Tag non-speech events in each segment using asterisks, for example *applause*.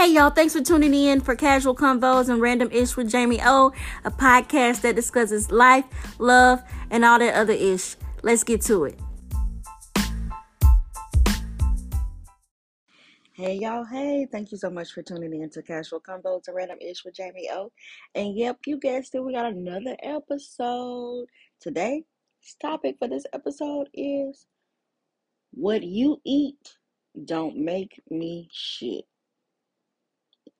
Hey y'all, thanks for tuning in for Casual Convos and Random Ish with Jamie O, a podcast that discusses life, love, and all that other ish. Let's get to it. Hey y'all, hey, thank you so much for tuning in to Casual Convos and Random Ish with Jamie O. And yep, you guessed it, we got another episode. Today's topic for this episode is what you eat don't make me shit.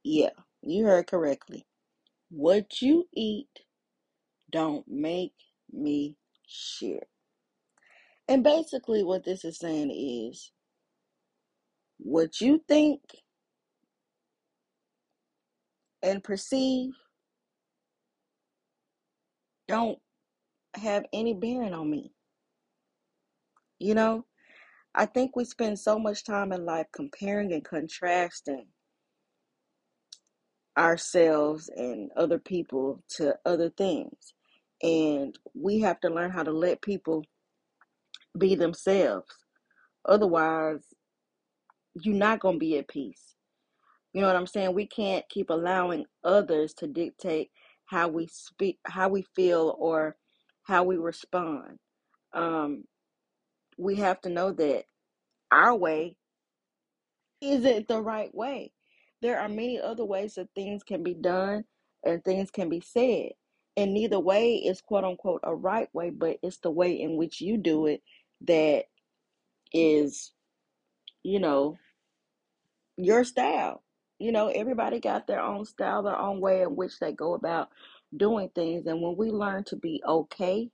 Yeah, you heard correctly. What you eat don't make me shit. And basically, what this is saying is what you think and perceive don't have any bearing on me. You know, I think we spend so much time in life comparing and contrasting ourselves and other people to other things. And we have to learn how to let people be themselves. Otherwise, you're not going to be at peace. You know what I'm saying? We can't keep allowing others to dictate how we speak, how we feel, or how we respond. Um, we have to know that our way isn't the right way. There are many other ways that things can be done and things can be said. And neither way is quote unquote a right way, but it's the way in which you do it that is, you know, your style. You know, everybody got their own style, their own way in which they go about doing things. And when we learn to be okay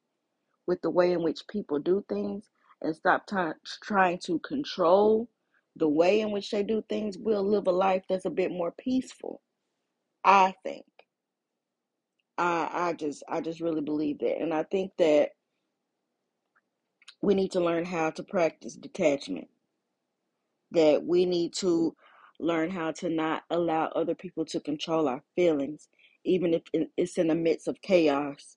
with the way in which people do things and stop t- trying to control the way in which they do things, we'll live a life that's a bit more peaceful. I think. I I just I just really believe that. And I think that we need to learn how to practice detachment. That we need to learn how to not allow other people to control our feelings, even if it's in the midst of chaos.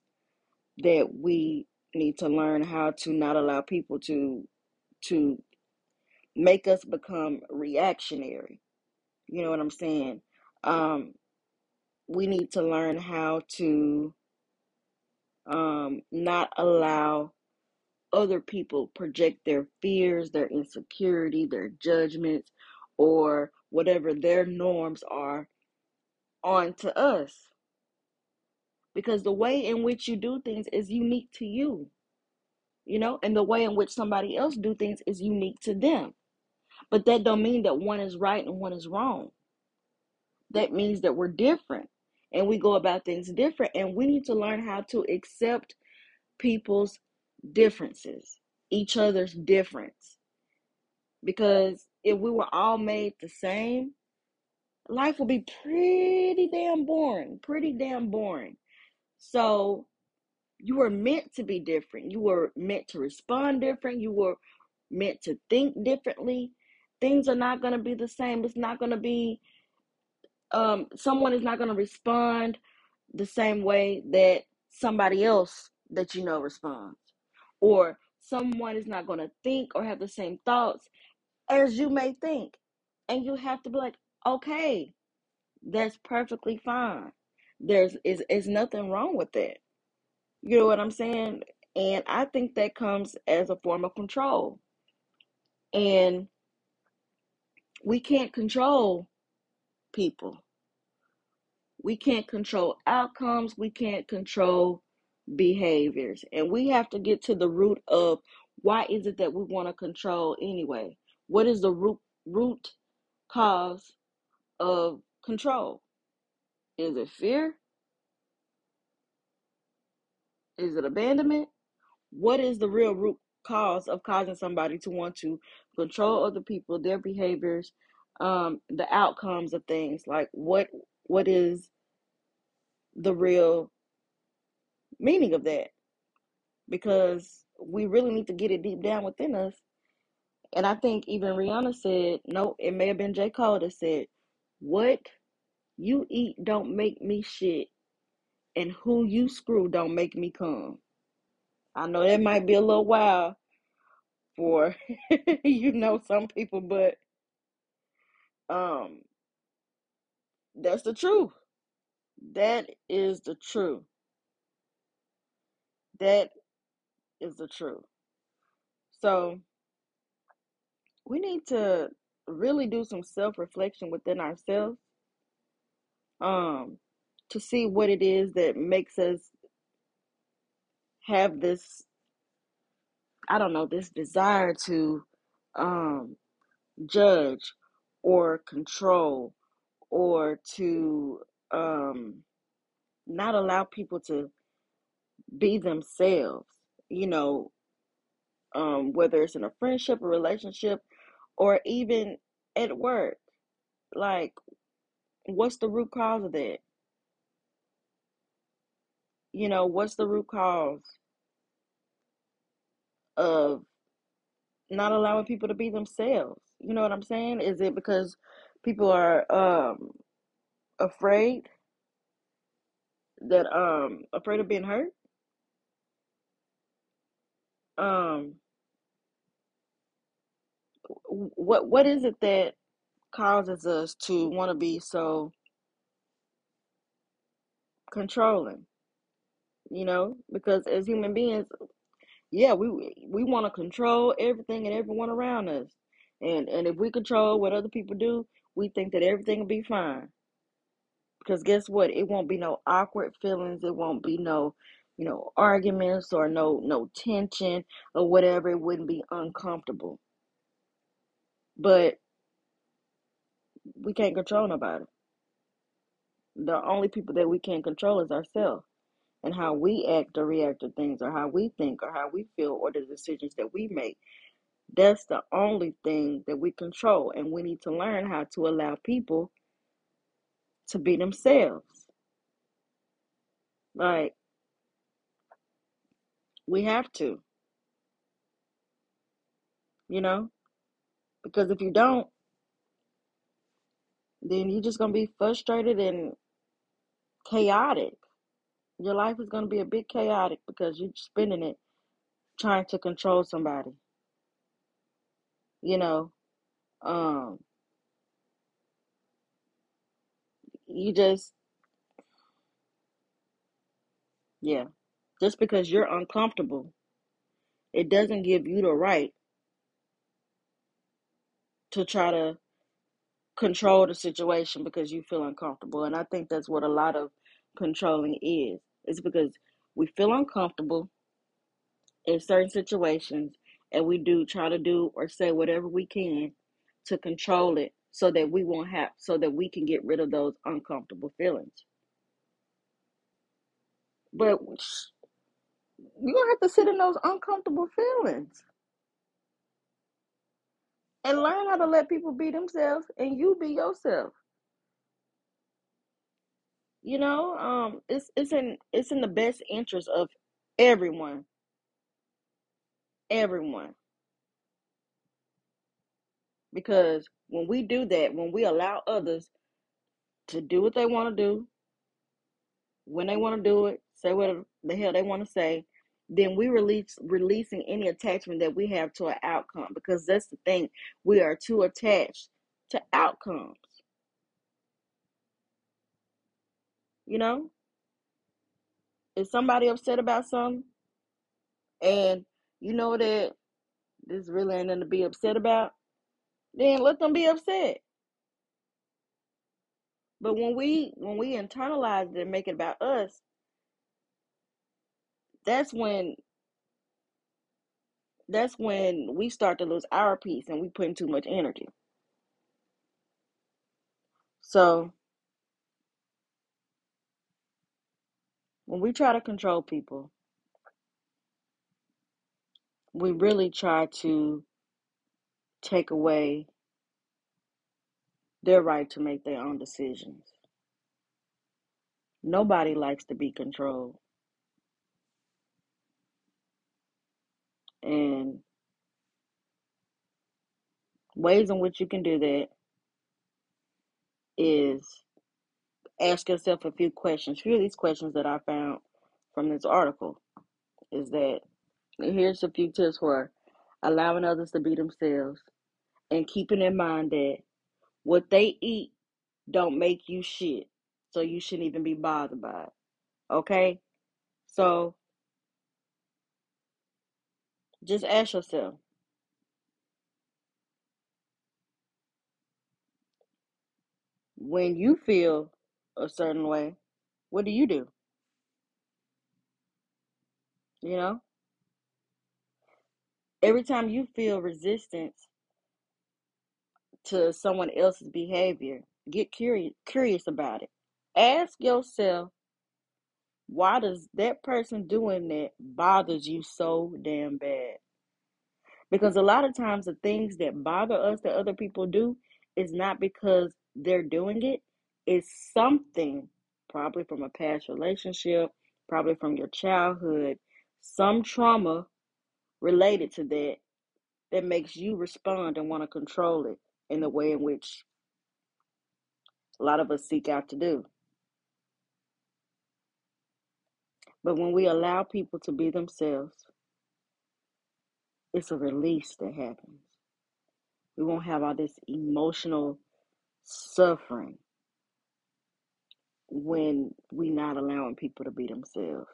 That we need to learn how to not allow people to to make us become reactionary. You know what I'm saying? Um, we need to learn how to um, not allow other people project their fears, their insecurity, their judgments, or whatever their norms are onto us. Because the way in which you do things is unique to you, you know, and the way in which somebody else do things is unique to them. But that don't mean that one is right and one is wrong. That means that we're different and we go about things different and we need to learn how to accept people's differences, each other's difference. Because if we were all made the same, life would be pretty damn boring, pretty damn boring. So you were meant to be different. You were meant to respond different. You were meant to think differently. Things are not going to be the same. It's not going to be um someone is not going to respond the same way that somebody else that you know responds. Or someone is not going to think or have the same thoughts as you may think. And you have to be like okay that's perfectly fine. There's is is nothing wrong with that. You know what i'm saying? And i think that comes as a form of control. And we can't control people. We can't control outcomes. We can't control behaviors. And we have to get to the root of why is it that we want to control anyway? What is the root root cause of control? Is it fear? Is it abandonment? What is the real root cause of causing somebody to want to control other people their behaviors um the outcomes of things like what what is the real meaning of that because we really need to get it deep down within us. And I think even Rihanna said, no, it may have been J. Cole that said, What you eat don't make me shit, and who you screw don't make me come. I know that might be a little wild for *laughs* you know some people, but um That's the truth. That is the truth. That is the truth. So we need to really do some self reflection within ourselves um, to see what it is that makes us have this, I don't know, this desire to um, judge or control or to um, not allow people to be themselves, you know, um, whether it's in a friendship, a relationship, or even at work. Like, what's the root cause of that? You know, what's the root cause of not allowing people to be themselves? You know what I'm saying? Is it because people are um afraid that um afraid of being hurt? Um what what is it that causes us to want to be so controlling? You know, because as human beings, yeah, we we want to control everything and everyone around us. And and if we control what other people do, we think that everything will be fine. Because guess what? It won't be no awkward feelings. It won't be no, you know, arguments or no no tension or whatever. It wouldn't be uncomfortable. But we can't control nobody. The only people that we can control is ourselves and how we act or react to things or how we think or how we feel or the decisions that we make. That's the only thing that we control. And we need to learn how to allow people to be themselves. Like, we have to, you know? Because if you don't, then you're just going to be frustrated and chaotic. Your life is going to be a bit chaotic because you're spending it trying to control somebody, you know? Um, you just, yeah. Just because you're uncomfortable, it doesn't give you the right to try to control the situation because you feel uncomfortable. And I think that's what a lot of controlling is. It's because we feel uncomfortable in certain situations and we do try to do or say whatever we can to control it so that we won't have so that we can get rid of those uncomfortable feelings. But you're gonna have to sit in those uncomfortable feelings and learn how to let people be themselves and you be yourself. You know, um, it's it's in it's in the best interest of everyone, everyone. Because when we do that, when we allow others to do what they want to do, when they want to do it, say what the hell they want to say, then we release releasing any attachment that we have to an outcome. Because that's the thing, we are too attached to outcomes. You know, if somebody upset about something, and you know that this really ain't nothing to be upset about, then let them be upset. But when we when we internalize it and make it about us, that's when that's when we start to lose our peace and we put in too much energy. So when we try to control people, we really try to take away their right to make their own decisions. Nobody likes to be controlled. And ways in which you can do that is ask yourself a few questions. Few of these questions that I found from this article is that here's a few tips for allowing others to be themselves and keeping in mind that what they eat don't make you shit. So you shouldn't even be bothered by it. Okay? So just ask yourself when you feel a certain way, what do you do? You know? Every time you feel resistance to someone else's behavior, get curious curious about it. Ask yourself why does that person doing that bothers you so damn bad? Because a lot of times the things that bother us that other people do is not because they're doing it, it's something probably from a past relationship, probably from your childhood, some trauma related to that that makes you respond and want to control it in the way in which a lot of us seek out to do. But when we allow people to be themselves, it's a release that happens. We won't have all this emotional suffering when we're not allowing people to be themselves.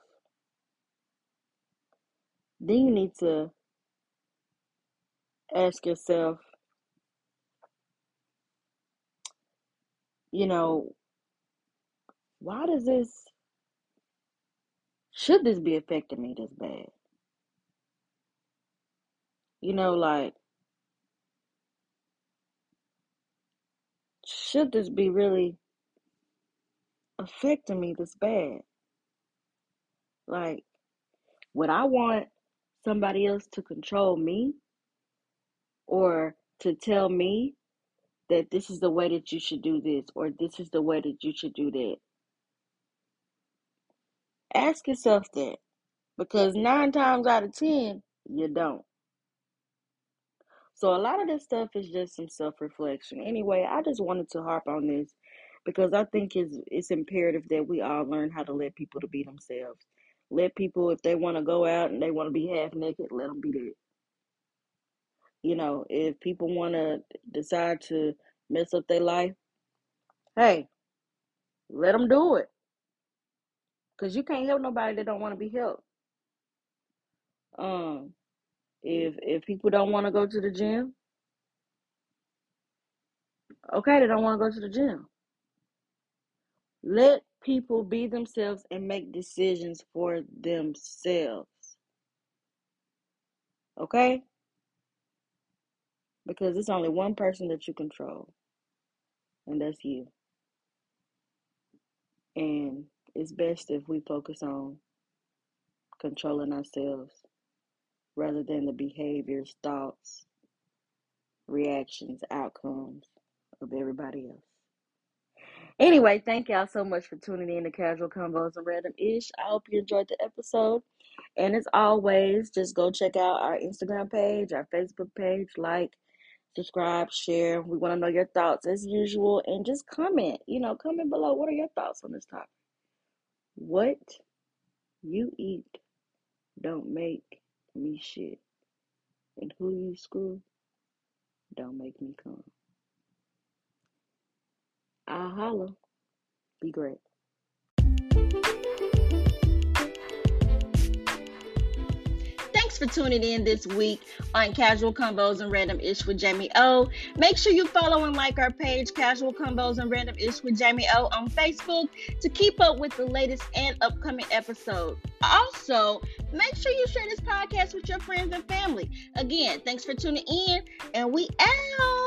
Then you need to ask yourself, you know, why does this, should this be affecting me this bad? You know, like, should this be really affecting me this bad? Like, would I want somebody else to control me or to tell me that this is the way that you should do this or this is the way that you should do that? Ask yourself that because nine times out of ten, you don't. So a lot of this stuff is just some self-reflection. Anyway, I just wanted to harp on this because I think it's it's imperative that we all learn how to let people to be themselves. Let people, if they want to go out and they want to be half naked, let them be that. You know, if people want to decide to mess up their life, hey, let them do it. Cause you can't help nobody that don't want to be helped. Um, if if people don't want to go to the gym, okay, they don't want to go to the gym. Let people be themselves and make decisions for themselves. Okay? Because it's only one person that you control, and that's you. And it's best if we focus on controlling ourselves rather than the behaviors, thoughts, reactions, outcomes of everybody else. Anyway, thank y'all so much for tuning in to Casual Convos and Random Ish. I hope you enjoyed the episode. And as always, just go check out our Instagram page, our Facebook page, like, subscribe, share. We want to know your thoughts as usual. And just comment, you know, comment below. What are your thoughts on this topic? What you eat don't make me shit. And who you screw don't make me come. I'll. Be great. Thanks for tuning in this week on Casual Convos and Random Ish with Jamie O. Make sure you follow and like our page, Casual Convos and Random Ish with Jamie O on Facebook to keep up with the latest and upcoming episodes. Also, make sure you share this podcast with your friends and family. Again, thanks for tuning in, and we out.